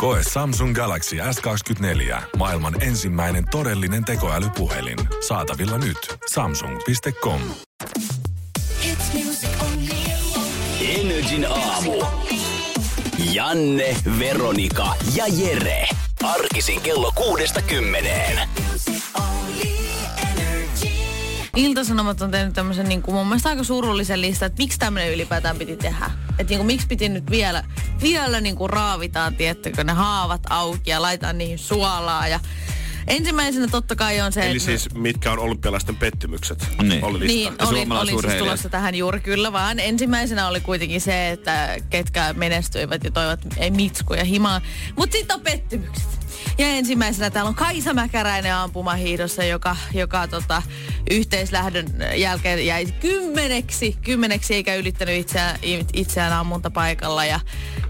Koe Samsung Galaxy S24. Maailman ensimmäinen todellinen tekoälypuhelin. Saatavilla nyt. Samsung.com. Energin aamu. Janne, Veronika ja Jere. Arkisin kello kuudesta kymmeneen. Iltasanomat on tehnyt tämmöisen niin kuin mun mielestä aika surullisen listan, että miksi tämmöinen ylipäätään piti tehdä. Että niin kuin, miksi piti nyt vielä, vielä niin kuin raavitaan, tiettäkö, ne haavat auki ja laitetaan niihin suolaa ja Ensimmäisenä totta kai on se, Eli että... siis mitkä on olympialaisten pettymykset? Niin. Oli lista. Niin, olin, olin siis tulossa tähän juuri kyllä vaan. Ensimmäisenä oli kuitenkin se, että ketkä menestyivät ja toivat ei mitskuja himaan. Mutta sitten on pettymykset. Ja ensimmäisenä täällä on Kaisa Mäkäräinen ampumahiidossa, joka, joka tota, yhteislähdön jälkeen jäi kymmeneksi, kymmeneksi eikä ylittänyt itseään, itseään ammuntapaikalla ja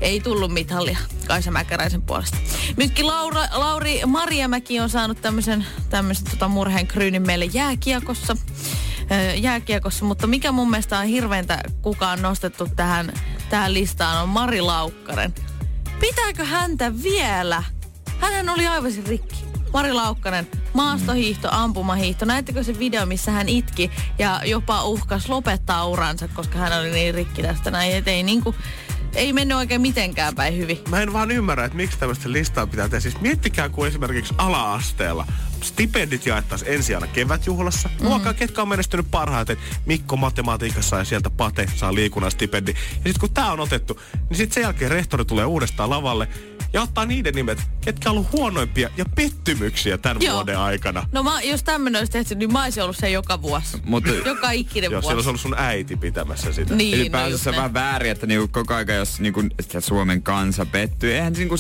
ei tullut mitalia Kaisa Mäkäräisen puolesta. Nytkin Laura, Lauri Marjamäki on saanut tämmöisen, tämmöisen tota murheen kryynin meille jääkiekossa jääkiekossa, mutta mikä mun mielestä on hirveintä kukaan nostettu tähän, tähän listaan on Mari Laukkaren. Pitääkö häntä vielä? Hänhän oli aivan rikki. Mari Laukkanen, maastohiihto, ampumahiihto. Näettekö se video, missä hän itki ja jopa uhkas lopettaa uransa, koska hän oli niin rikki tästä näin. Et ei niinku, ei mennyt oikein mitenkään päin hyvin. Mä en vaan ymmärrä, että miksi tämmöistä listaa pitää tehdä. Siis miettikää, kun esimerkiksi ala-asteella stipendit jaettaisiin ensi aina kevätjuhlassa. Mm. Luokkaa, ketkä on menestynyt parhaiten. Mikko matematiikassa ja sieltä Pate saa liikunnan stipendi. Ja sitten kun tää on otettu, niin sitten sen jälkeen rehtori tulee uudestaan lavalle ja ottaa niiden nimet, ketkä on ollut huonoimpia ja pettymyksiä tämän Joo. vuoden aikana. No mä, jos tämmöinen olisi tehty, niin mä olisin ollut se joka vuosi. Mutta Joka ikinen Joo, vuosi. siellä olisi ollut sun äiti pitämässä sitä. Niin, no ylipäänsä just se vähän väärin, että niinku koko aika, jos niinku sitä Suomen kansa pettyy. Eihän niinku,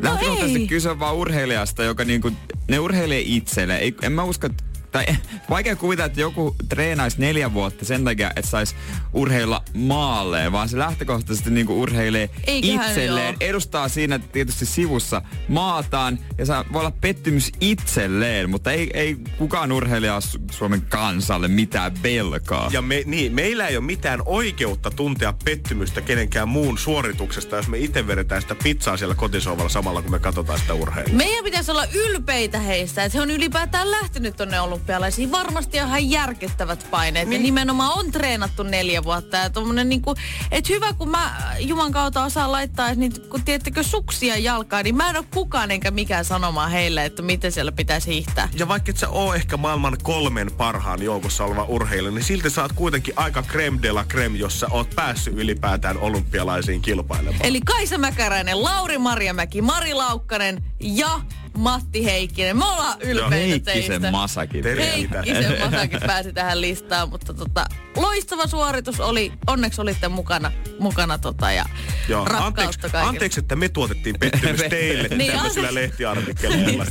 lähtökohtaisesti ei. kyse on vaan urheilijasta, joka niinku, ne urheilee itselle. Ei, en mä usko, että tai vaikea kuvitella, että joku treenaisi neljä vuotta sen takia, että saisi urheilla maalleen, vaan se lähtökohtaisesti niinku urheilee Eiköhän itselleen, joo. edustaa siinä tietysti sivussa maataan ja saa, voi olla pettymys itselleen, mutta ei, ei kukaan urheilija Su- Suomen kansalle mitään velkaa. Ja me, niin, meillä ei ole mitään oikeutta tuntea pettymystä kenenkään muun suorituksesta, jos me itse vedetään sitä pizzaa siellä kotisohvalla samalla, kun me katsotaan sitä urheilua. Meidän pitäisi olla ylpeitä heistä, että he on ylipäätään lähtenyt tonne olympialaisiin. Varmasti on ihan järkyttävät paineet. Niin. Ja nimenomaan on treenattu neljä vuotta. Ja tommonen niinku, että hyvä kun mä Juman kautta osaan laittaa, niitä, kun tiedättekö suksia jalkaan, niin mä en ole kukaan enkä mikään sanomaan heille, että miten siellä pitäisi hiihtää. Ja vaikka et sä oo ehkä maailman kolmen parhaan joukossa oleva urheilija, niin silti sä oot kuitenkin aika creme de la creme, jos sä oot päässyt ylipäätään olympialaisiin kilpailemaan. Eli Kaisa Mäkäräinen, Lauri Marjamäki, Mari Laukkanen ja Matti Heikkinen. Me ollaan ylpeitä Heikkisen teistä. masakin. Terveitä. Heikkisen Masakin pääsi tähän listaan, mutta tota, loistava suoritus oli. Onneksi olitte mukana, mukana tota, ja Joo, rakkautta anteeksi, kaikille. anteeksi, että me tuotettiin pettymys teille Niin, tämmöisillä anteeksi. lehtiartikkeleilla.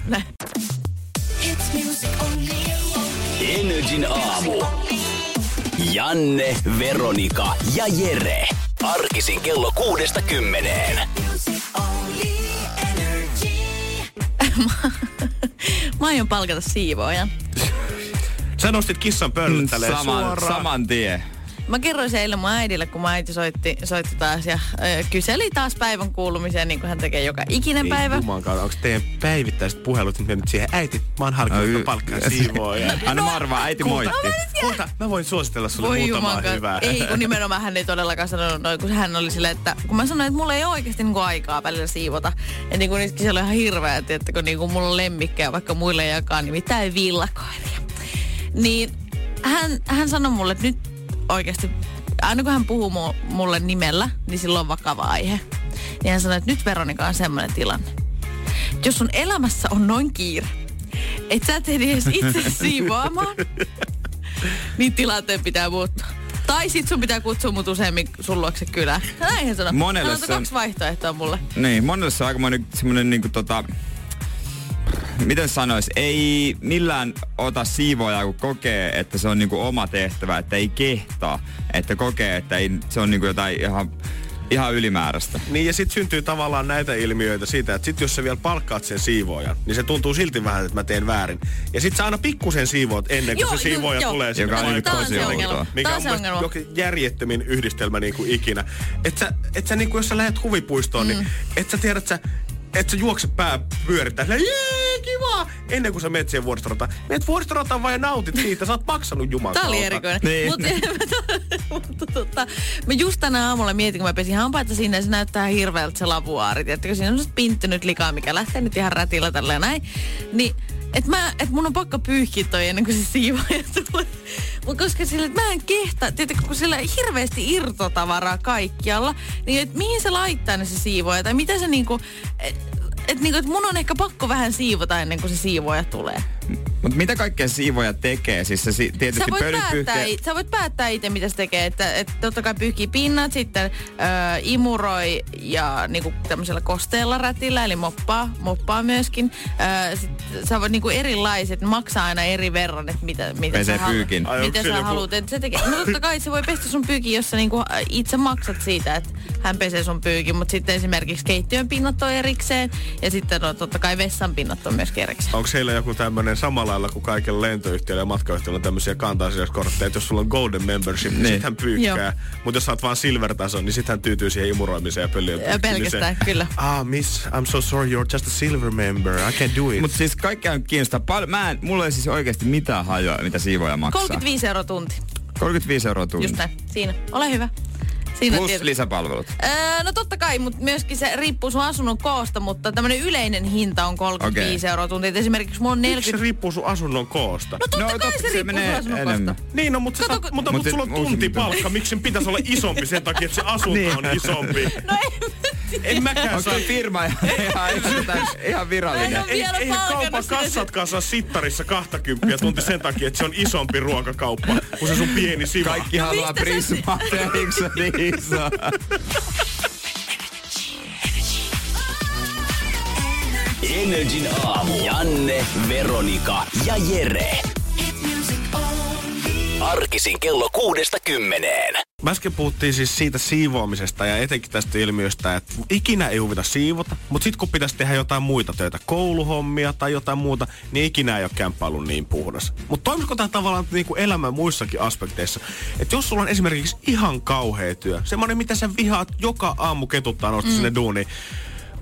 Energin aamu. Janne, Veronika ja Jere. Arkisin kello kuudesta kymmeneen. Mä aion palkata siivoojan. Sä nostit kissan pöydälle tälleen Mm, saman, suoraan. saman tien. Mä kerroin se eilen mun äidille, kun mun äiti soitti, soitti taas ja ö, kyseli taas päivän kuulumiseen, niin kuin hän tekee joka ikinen päivä. Ei juman kautta, onko teidän päivittäiset puhelut nyt mennyt siihen? Äiti, mä oon harkinnut, Ai, palkkaa siivoja. Aina mä arvaan, äiti moitti. Kulta, mä voin suositella sulle Voi muutamaa hyvää. Ei, kun nimenomaan hän ei todellakaan sanonut noin, kun hän oli silleen, että kun mä sanoin, että mulla ei ole oikeasti niinku aikaa välillä siivota. Ja niin kuin se oli ihan hirveä, että kun niinku mulla on lemmikkejä vaikka muille jakaa, niin mitään villakoiria. Niin hän, hän sanoi mulle, että nyt oikeasti, aina kun hän puhuu mu- mulle nimellä, niin silloin on vakava aihe. Niin hän sanoi, että nyt Veronika on semmoinen tilanne. Jos sun elämässä on noin kiire, että sä et ehdi edes itse siivoamaan, niin tilanteen pitää muuttua. Tai sit sun pitää kutsua mut useammin sun luokse kylään. Näin hän sanoi. Monelle Hän on- kaksi vaihtoehtoa mulle. Niin, monelle se on aikamoinen semmoinen niinku tota... miten sanois, ei millään ota siivoja, kun kokee, että se on niinku oma tehtävä, että ei kehtaa, että kokee, että ei, se on niinku jotain ihan ihan ylimääräistä. Niin ja sitten syntyy tavallaan näitä ilmiöitä siitä, että sit jos sä vielä palkkaat sen siivoojan, niin se tuntuu silti vähän, että mä teen väärin. Ja sit sä aina pikkusen siivoot ennen kuin Joo, se siivooja joo, tulee joo. sinne Joka on niinku tosi outoa. Mikä on on jokin järjettömin yhdistelmä niin kuin ikinä. Et sä, et sä niin kuin, jos sä lähdet huvipuistoon, mm. niin et sä tiedä, että sä, et sä juokse pää pyörittää. Sillä, Jee, kiva! Ennen kuin sä menet siihen vuoristorataan. Meet vuoristorataan vaan ja nautit siitä. Sä oot maksanut juman Tää oli erikoinen. Niin. Mutta mutta tota, mä just tänä aamulla mietin, kun mä pesin hampaita sinne, se näyttää hirveältä se lavuaari. Tiedättekö, siinä on semmoset pinttynyt likaa, mikä lähtee nyt ihan rätillä tällä ja näin. Niin, et, mä, et mun on pakko pyyhkiä toi ennen kuin se siivoaja tulee. Mut koska sillä, että mä en kehtaa, tiedätkö, kun sillä hirveästi irtotavaraa kaikkialla, niin et mihin se laittaa ne se siivoaja, tai mitä se niinku, et, et, niinku, et mun on ehkä pakko vähän siivota ennen kuin se siivoaja tulee. Mutta mitä kaikkea siivoja tekee? Siis se si- tietysti Sä voit, päättää, i- sä voit päättää itse, mitä se tekee. Että, että totta kai pyyhkii pinnat, sitten ö, imuroi ja niinku tämmöisellä kosteella rätillä, eli moppaa, moppaa myöskin. Ö, sit, sä voit niinku erilaiset, maksaa aina eri verran, että mitä, mitä Pesee sä, halu- pyykin. Ai, mitä sä joku- haluat. Et se tekee. No totta kai se voi pestä sun pyykin, jos sä niinku itse maksat siitä, että hän pesee sun pyykin. Mutta sitten esimerkiksi keittiön pinnat on erikseen ja sitten no, totta kai vessan pinnat on myöskin erikseen. Onko heillä joku tämmöinen samalla lailla kuin kaikilla lentoyhtiöillä ja matkayhtiöillä on tämmöisiä kanta-asiakaskortteja, että jos sulla on golden membership, niin, Niin. sit hän pyykkää. Mutta jos sä oot vaan silver-tason, niin sit hän tyytyy siihen imuroimiseen ja Ja pyyhkimiseen. pelkästään, kyllä. Ah, miss, I'm so sorry, you're just a silver member. I can't do it. Mutta siis kaikkea on kiinnostaa. Mä en, mulla ei siis oikeasti mitään hajoa, mitä siivoja maksaa. 35 euroa tunti. 35 euroa tunti. Just näin. Siinä. Ole hyvä. Siinä Plus tietysti- lisäpalvelut. Öö, no totta kai, mutta myöskin se riippuu sun asunnon koosta, mutta tämmöinen yleinen hinta on 35 Okei. euroa tunti. Et esimerkiksi mulla on Miksi 40... se riippuu sun asunnon koosta? No totta No, kai totta, se se riippuu menee sun asunnon enemmän. koosta. Niin, no, mutta, Kato, kun- mutta, Mut mutta sulla on tuntipalkka. Miksi sen pitäisi olla isompi sen takia, että se asunto Niin. on isompi? No ei, En mäkään Onko saa... firma ihan, ihan, ihan virallinen? Ei Ei, sitä. kassatkaan saa sittarissa 20 tunti sen takia, että se on isompi ruokakauppa kuin se sun pieni siva. Kaikki haluaa mistä sä- prismaa, eikö se niin iso? Energin aamu. Janne, Veronika ja Jere. Arkisin kello kuudesta kymmeneen. Mä äsken puhuttiin siis siitä siivoamisesta ja etenkin tästä ilmiöstä, että ikinä ei huvita siivota, mutta sitten kun pitäisi tehdä jotain muita töitä, kouluhommia tai jotain muuta, niin ikinä ei ole kämppä ollut niin puhdas. Mutta toimisiko tämä tavallaan niin kuin elämän muissakin aspekteissa? Että jos sulla on esimerkiksi ihan kauhea työ, semmoinen mitä sä vihaat joka aamu ketuttaa nousta mm. sinne duuniin,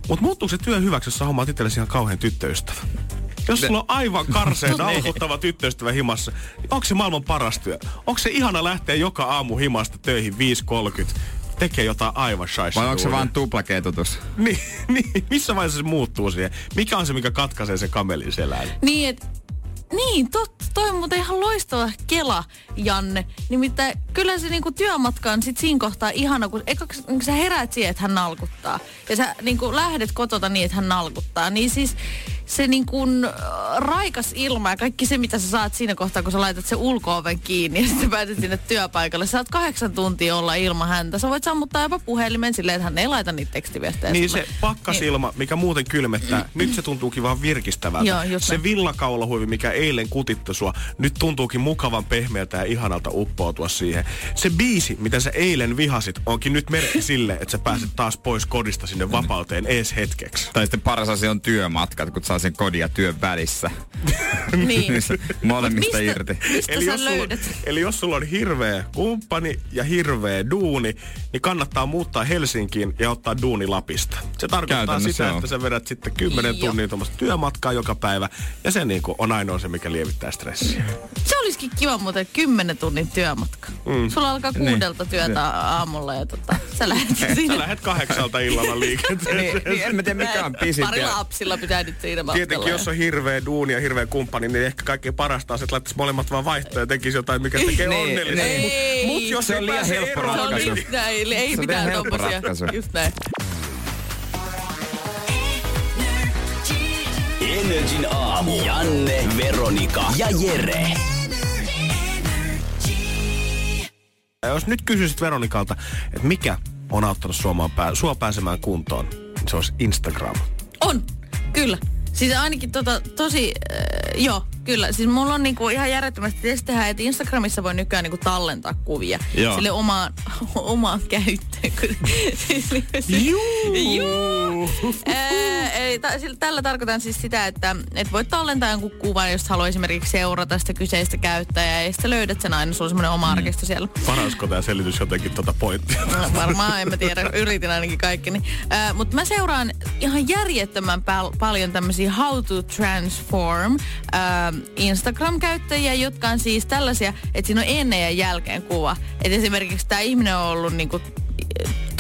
mutta muuttuuko se työ hyväksi, jos sä hommaat itsellesi ihan kauhean tyttöystävä? Jos sulla on aivan karseen nalkuttava tyttöystävä himassa, niin onko se maailman paras työ? Onko se ihana lähteä joka aamu himasta töihin 5.30, tekee jotain aivan shaisha Vai onko se vaan tuplaketutus? Niin, niin, missä vaiheessa se muuttuu siihen? Mikä on se, mikä katkaisee sen kamelin selän? Niin, et, niin, totta. Toi on muuten ihan loistava kela, Janne. Nimittäin kyllä se niinku työmatka on sit siinä kohtaa ihana, kun, eikö, kun sä heräät siihen, että hän nalkuttaa. Ja sä niinku lähdet kotota niin, että hän nalkuttaa. Niin siis se niinku äh, raikas ilma ja kaikki se, mitä sä saat siinä kohtaa, kun sä laitat se ulko-oven kiinni ja sitten pääset sinne työpaikalle. Sä saat kahdeksan tuntia olla ilman häntä. Sä voit sammuttaa jopa puhelimen silleen, että hän ei laita niitä tekstiviestejä Niin sulle. se pakkasilma, mikä muuten kylmettää, nyt se tuntuukin vaan virkistävältä. Joo, just se näin. villakaulahuivi, mikä eilen kutitti sua, nyt tuntuukin mukavan pehmeältä ja ihanalta uppoutua siihen. Se biisi, mitä sä eilen vihasit, onkin nyt merkki sille, että sä pääset taas pois kodista sinne vapauteen ees hetkeksi. Tai sitten paras asia on työmatkat, kun saa sen kodin ja työn välissä. Niin. Niissä Molemmista Mistä- irti. Mistä Eli sä jos, sulla, eli jos sulla on hirveä kumppani ja hirveä duuni, niin kannattaa muuttaa Helsinkiin ja ottaa duuni Lapista. Se tarkoittaa sitä, on. että sä vedät sitten 10 Joo. tunnin tuommoista työmatkaa joka päivä. Ja se niin on ainoa se, mikä lievittää stressiä. Se olisikin kiva muuten 10 tunnin työmatka. Mm. Sulla alkaa kuudelta työtä aamulla ja tota, sä lähdet Sä siinä. lähdet kahdeksalta illalla liikenteeseen. niin, niin, en mä tiedä mikä on pisin. Pari lapsilla pitää nyt siinä matkalla. Tietenkin, jos on hirveä duuni ja hirveä kumppani, niin ehkä kaikkein parasta on, se, että laittaisi molemmat vaan vaihtoja ja tekisi jotain, mikä tekee Niin, onnellisen. niin. Mut, Ei. mut jos Se ei on liian helppo eroon, Se on ratkaisu. niin- just näin, eli ei Se on mitään tommosia. ratkaisu. Just näin. Energin aamu. Janne, Veronika ja Jere. Ja jos nyt kysyisit Veronikalta, että mikä on auttanut Suomaan pää, sua pääsemään kuntoon, niin se olisi Instagram. On, kyllä. Siis ainakin tota, tosi, äh, joo, kyllä. Siis mulla on niinku ihan järjettömästi tietysti tehdä, että Instagramissa voi nykyään niinku tallentaa kuvia. Joo. Sille omaan, omaan käyttöön. siis, niinku se- Juu. Ää, sillä, tällä tarkoitan siis sitä, että et voit tallentaa jonkun kuvan, jos haluaa esimerkiksi seurata sitä kyseistä käyttäjää ja sitten löydät sen aina, sulla on semmoinen oma arkisto siellä. Parasko tämä selitys jotenkin tota pointtia? No, varmaan, en mä tiedä, yritin ainakin kaikki. Äh, Mutta mä seuraan ihan järjettömän pal- paljon tämmöisiä how to transform äh, Instagram-käyttäjiä, jotka on siis tällaisia, että siinä on ennen ja jälkeen kuva. Et esimerkiksi tämä ihminen on ollut niinku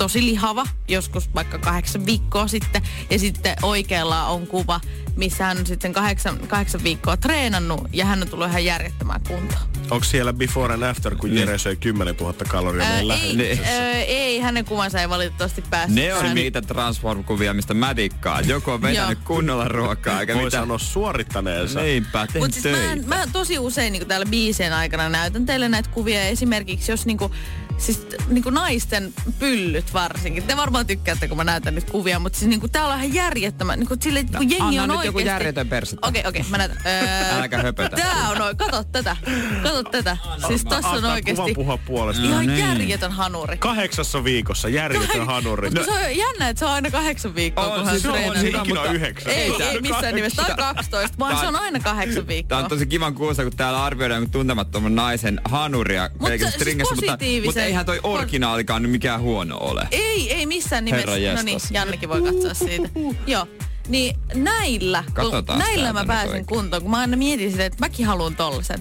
tosi lihava, joskus vaikka kahdeksan viikkoa sitten, ja sitten oikealla on kuva, missä hän on sitten kahdeksan, kahdeksan viikkoa treenannut, ja hän on tullut ihan järjettömään kuntoon. Onko siellä before and after, kun Jere söi 10 000 kaloria Ää, meidän ei, ää, ei, hänen kuvansa ei valitettavasti päässyt. Ne on niitä transform-kuvia, mistä mä dikkaan. Joku on vetänyt kunnolla ruokaa, eikä Voi mitään. sanoa suorittaneensa. Niinpä, Mutta siis mä, mä tosi usein niin täällä biisien aikana näytän teille näitä kuvia. Esimerkiksi jos niinku, siis t- niinku naisten pyllyt varsinkin. Te varmaan tykkäätte, kun mä näytän nyt kuvia, mutta siis niinku täällä on ihan järjettömän. Niinku, sille, kun jengi anna on nyt oikeesti... joku järjetön persettä. Okei, okei, mä näytän. Öö, Äläkä höpötä. Tää on noin, kato tätä. Kato tätä. Siis tossa on Antaa oikeesti kuvan puhua puolesta. ihan niin. järjetön hanuri. Kahdeksassa viikossa järjetön hanuri. Mutta se on jännä, että se on aina kahdeksan viikkoa, On, kun hän siis se on, se ikinä on mutta- yhdeksän. Ei, tää- ei missään nimessä. Tai 12, vaan se on aina kahdeksan viikkoa. Tämä on tosi kivan kuulla, kun täällä arvioidaan tuntemattoman naisen hanuria siis mutta, positiivisen- mutta eihän toi originaalikaan nyt mikään huono ole. Ei, ei missään nimessä. No niin. Jannekin voi katsoa siitä. Joo. Niin näillä, kun, näillä mä pääsen kuntoon, kun mä aina mietin sitä, että mäkin haluan tollasen.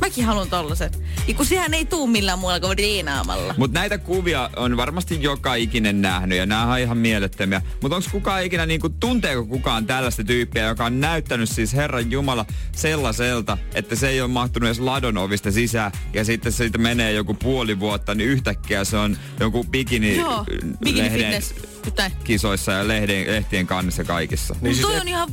Mäkin haluan tollasen. Ja kun sehän ei tuu millään muulla kuin reenaamalla. Mutta näitä kuvia on varmasti joka ikinen nähnyt ja nämä on ihan mielettömiä. Mutta onko kukaan ikinä, niinku, tunteeko kukaan tällaista tyyppiä, joka on näyttänyt siis Herran Jumala sellaiselta, että se ei ole mahtunut edes ladon ovista sisään ja sitten siitä menee joku puoli vuotta, niin yhtäkkiä se on joku bikini, Joo, bikini fitness. Näin. kisoissa ja lehden, lehtien kannissa kaikissa. Niin Niin siis toi et- on ihan,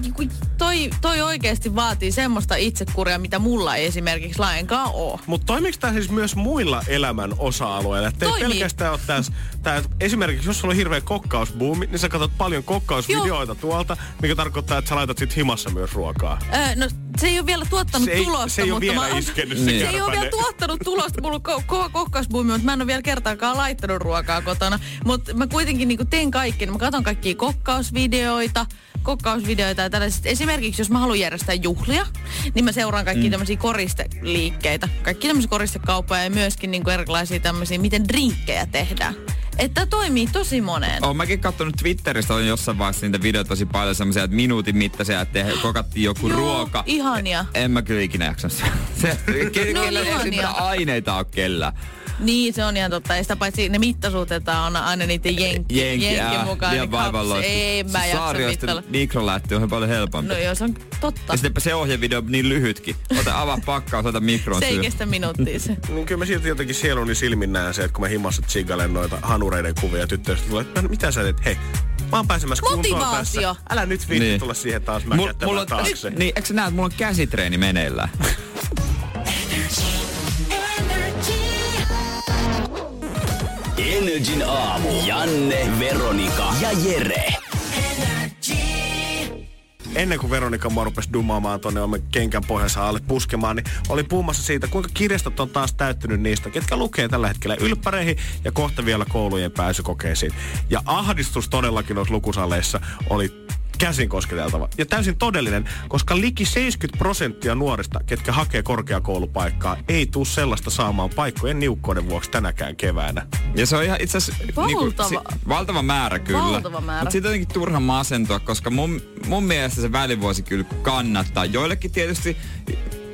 niinku, toi, toi oikeasti vaatii semmoista itsekuria, mitä mulla ei esimerkiksi lainkaan oo. Mutta toimiiko tämä siis myös muilla elämän osa-alueilla? Että ei pelkästään ole tässä, tää, esimerkiksi jos sulla on hirveä kokkausbuumi, niin sä katsot paljon kokkausvideoita tuolta, mikä tarkoittaa, että sä laitat sit himassa myös ruokaa. Öö, no se ei ole vielä tuottanut Se ei- tulosta, se ei mutta vielä mä oon- iskenyt se se ei ole vielä tuottanut tulosta. Mulla on ko- kova kokkausbuumi, mutta mä en ole vielä kertaakaan laittanut ruokaa kotona. Mutta mä kuitenkin niin teen kaikki. Mä katson kaikkia kokkausvideoita, kokkausvideoita ja tällaiset. Esimerkiksi jos mä haluan järjestää juhlia, niin mä seuraan kaikkia mm. tämmöisiä koristeliikkeitä. Kaikki tämmöisiä koristekauppoja ja myöskin niin erilaisia tämmöisiä, miten drinkkejä tehdään. Että toimii tosi moneen. Oon mäkin katsonut Twitteristä, on jossain vaiheessa niitä videoita tosi paljon semmoisia, että minuutin mittaisia, että kokattiin joku Joo, ruoka. ihania. En mä kyllä ikinä jaksa sitä. Se, ke- No ihania. aineita ole kellä. Niin, se on ihan totta. Ja sitä paitsi ne mittasuhtetaan on aina niiden jenkki, Jenki, jenki ää, mukaan. niin vaivalloista. Ei mä jaksa mikrolähti on paljon helpompi. No joo, se on totta. Ja sittenpä se ohjevideo on niin lyhytkin. Ota avaa pakkaus, ota mikroon Se ei kestä minuuttia se. Niin kyllä mä silti jotenkin sieluni silmin näen se, että kun mä himassa chigailen noita hanureiden kuvia ja tyttöistä tulee, että mitä sä teet? Hei, mä oon pääsemässä kuntoon tässä. Älä nyt viitti Niin. tulla siihen taas mäkättämään mulla on, taakse. niin, eikö sä näe, että mulla on käsitreeni meneillään? Energin aamu. Janne, Veronika ja Jere. ennen kuin Veronika mua rupesi dummaamaan tonne omen kenkän pohjansa alle puskemaan, niin oli puhumassa siitä, kuinka kirjastot on taas täyttynyt niistä, ketkä lukee tällä hetkellä ylppäreihin ja kohta vielä koulujen pääsykokeisiin. Ja ahdistus todellakin noissa lukusaleissa oli käsin kosketeltava. Ja täysin todellinen, koska liki 70 prosenttia nuorista, ketkä hakee korkeakoulupaikkaa, ei tuu sellaista saamaan paikkojen niukkoiden vuoksi tänäkään keväänä. Ja se on ihan itse asiassa Valtava. Niinku, si, valtava määrä kyllä. Valtava määrä. Mutta siitä on jotenkin turha masentua, koska mun, mun mielestä se välivuosi kyllä kannattaa. Joillekin tietysti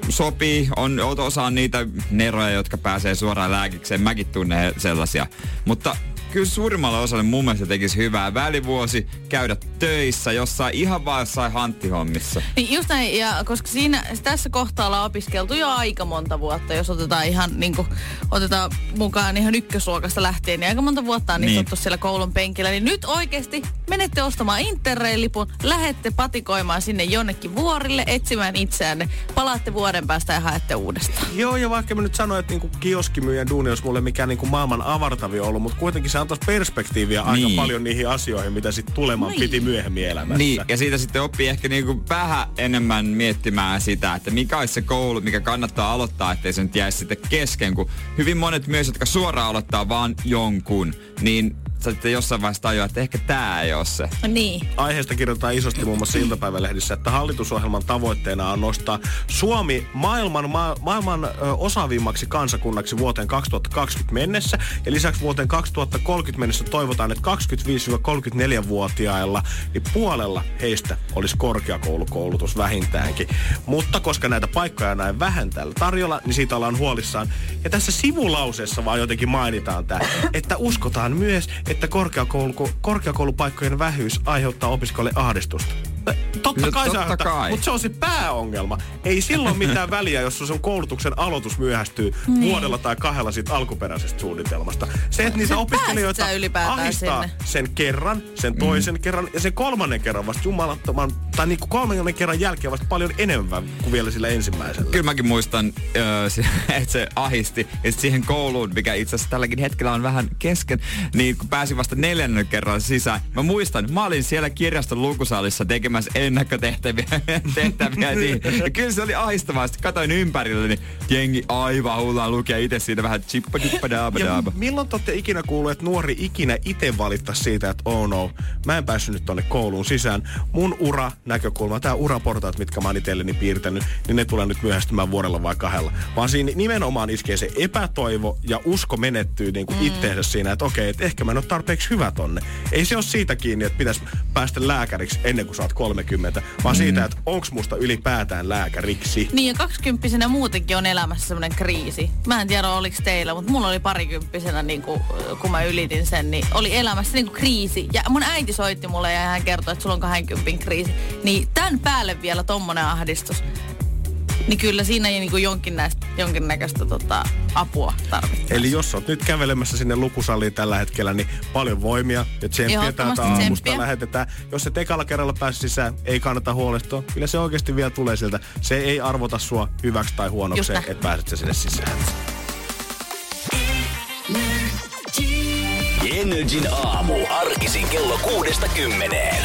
sopii, on osa on niitä neroja, jotka pääsee suoraan lääkikseen. Mäkin tunnen sellaisia. Mutta kyllä suurimmalle osalle mun mielestä tekisi hyvää välivuosi käydä töissä jossain ihan vaan jossain hanttihommissa. Niin just näin, ja koska siinä, tässä kohtaa ollaan opiskeltu jo aika monta vuotta, jos otetaan ihan niin kuin, otetaan mukaan ihan ykkösluokasta lähtien, niin aika monta vuotta on niin. Niin. istuttu siellä koulun penkillä. Niin nyt oikeasti menette ostamaan Interrail-lipun, lähette patikoimaan sinne jonnekin vuorille, etsimään itseänne, palaatte vuoden päästä ja haette uudestaan. Joo, ja vaikka mä nyt sanoin, että niinku kioskimyyjän duuni olisi mulle mikään niinku maailman avartavia ollut, mutta kuitenkin se antaisi perspektiiviä aika Niin. paljon niihin asioihin, mitä sitten tuleman Niin. piti myöhemmin elämässä. Niin, ja siitä sitten oppii ehkä niinku vähän enemmän miettimään sitä, että mikä olisi se koulu, mikä kannattaa aloittaa, ettei se nyt jäisi sitten kesken, kun hyvin monet myös, jotka suoraan aloittaa vaan jonkun, niin sä sitten jossain vaiheessa tajua, että ehkä tämä ei ole se. Niin. Aiheesta kirjoitetaan isosti muun muassa iltapäivälehdissä, että hallitusohjelman tavoitteena on nostaa Suomi maailman, ma- maailman ö, osaavimmaksi kansakunnaksi vuoteen 2020 mennessä. Ja lisäksi vuoteen 2030 mennessä toivotaan, että 25-34-vuotiailla niin puolella heistä olisi korkeakoulukoulutus vähintäänkin. Mutta koska näitä paikkoja on näin vähän täällä tarjolla, niin siitä ollaan huolissaan. Ja tässä sivulauseessa vaan jotenkin mainitaan tämä, että uskotaan myös, että korkeakoulu, korkeakoulupaikkojen vähyys aiheuttaa opiskelijoille ahdistusta. Totta No kai se totta kai. mutta se on se pääongelma. Ei silloin mitään väliä, jos sun koulutuksen aloitus myöhästyy niin. vuodella tai kahdella siitä alkuperäisestä suunnitelmasta. Se, että niitä opiskelijoita ahistaa sinne? sen kerran, sen toisen mm. kerran ja sen kolmannen kerran vasta jumalattoman, tai niinku kolmannen kerran jälkeen vasta paljon enemmän kuin vielä sillä ensimmäisellä. Kyllä mäkin muistan, että se ahisti. Ja siihen kouluun, mikä itse asiassa tälläkin hetkellä on vähän kesken, niin kun pääsin vasta neljännen kerran sisään, mä muistan, mä olin siellä kirjaston lukusalissa tekemässä ennakotehtäviä tehtäviä, niin. Ja kyllä se oli ahistavaa. Sitten katoin ympärille, niin jengi aivan hullaa lukee itse siinä vähän chippa dippa daaba Ja daaba. milloin te olette ikinä kuulleet, että nuori ikinä itse valittaisi siitä, että oh no, mä en päässyt nyt tonne kouluun sisään. Mun ura näkökulma, tää uraportaat, mitkä mä oon itselleni piirtänyt, niin ne tulee nyt myöhästymään vuodella vai kahdella. Vaan siinä nimenomaan iskee se epätoivo ja usko menettyy niin kuin mm. itteensä siinä, että okei, että ehkä mä en ole tarpeeksi hyvä tonne. Ei se ole siitä kiinni, että pitäisi päästä lääkäriksi ennen kuin sä oot 30, vaan mm. siitä, että onks musta ylipäätään lääkäriksi. Niin ja kaksikymppisenä muutenkin on elämässä semmoinen kriisi. Mä en tiedä oliko teillä, mutta mulla oli parikymppisenä, niin kun, kun mä ylitin sen, niin oli elämässä niin kuin kriisi. Ja mun äiti soitti mulle ja hän kertoi, että sulla on 20 kriisi. Niin tämän päälle vielä tommonen ahdistus. Niin kyllä siinä ei niin jonkin näistä, jonkinnäköistä tota, apua tarvittaa. Eli jos oot nyt kävelemässä sinne lukusaliin tällä hetkellä, niin paljon voimia ja tsemppiä täältä aamusta tsemppiä. lähetetään. Jos et ekalla kerralla pääse sisään, ei kannata huolestua. Kyllä se oikeasti vielä tulee sieltä. Se ei arvota sua hyväksi tai huonoksi, että pääset sä sinne sisään. Energin aamu. Arkisin kello kuudesta kymmeneen.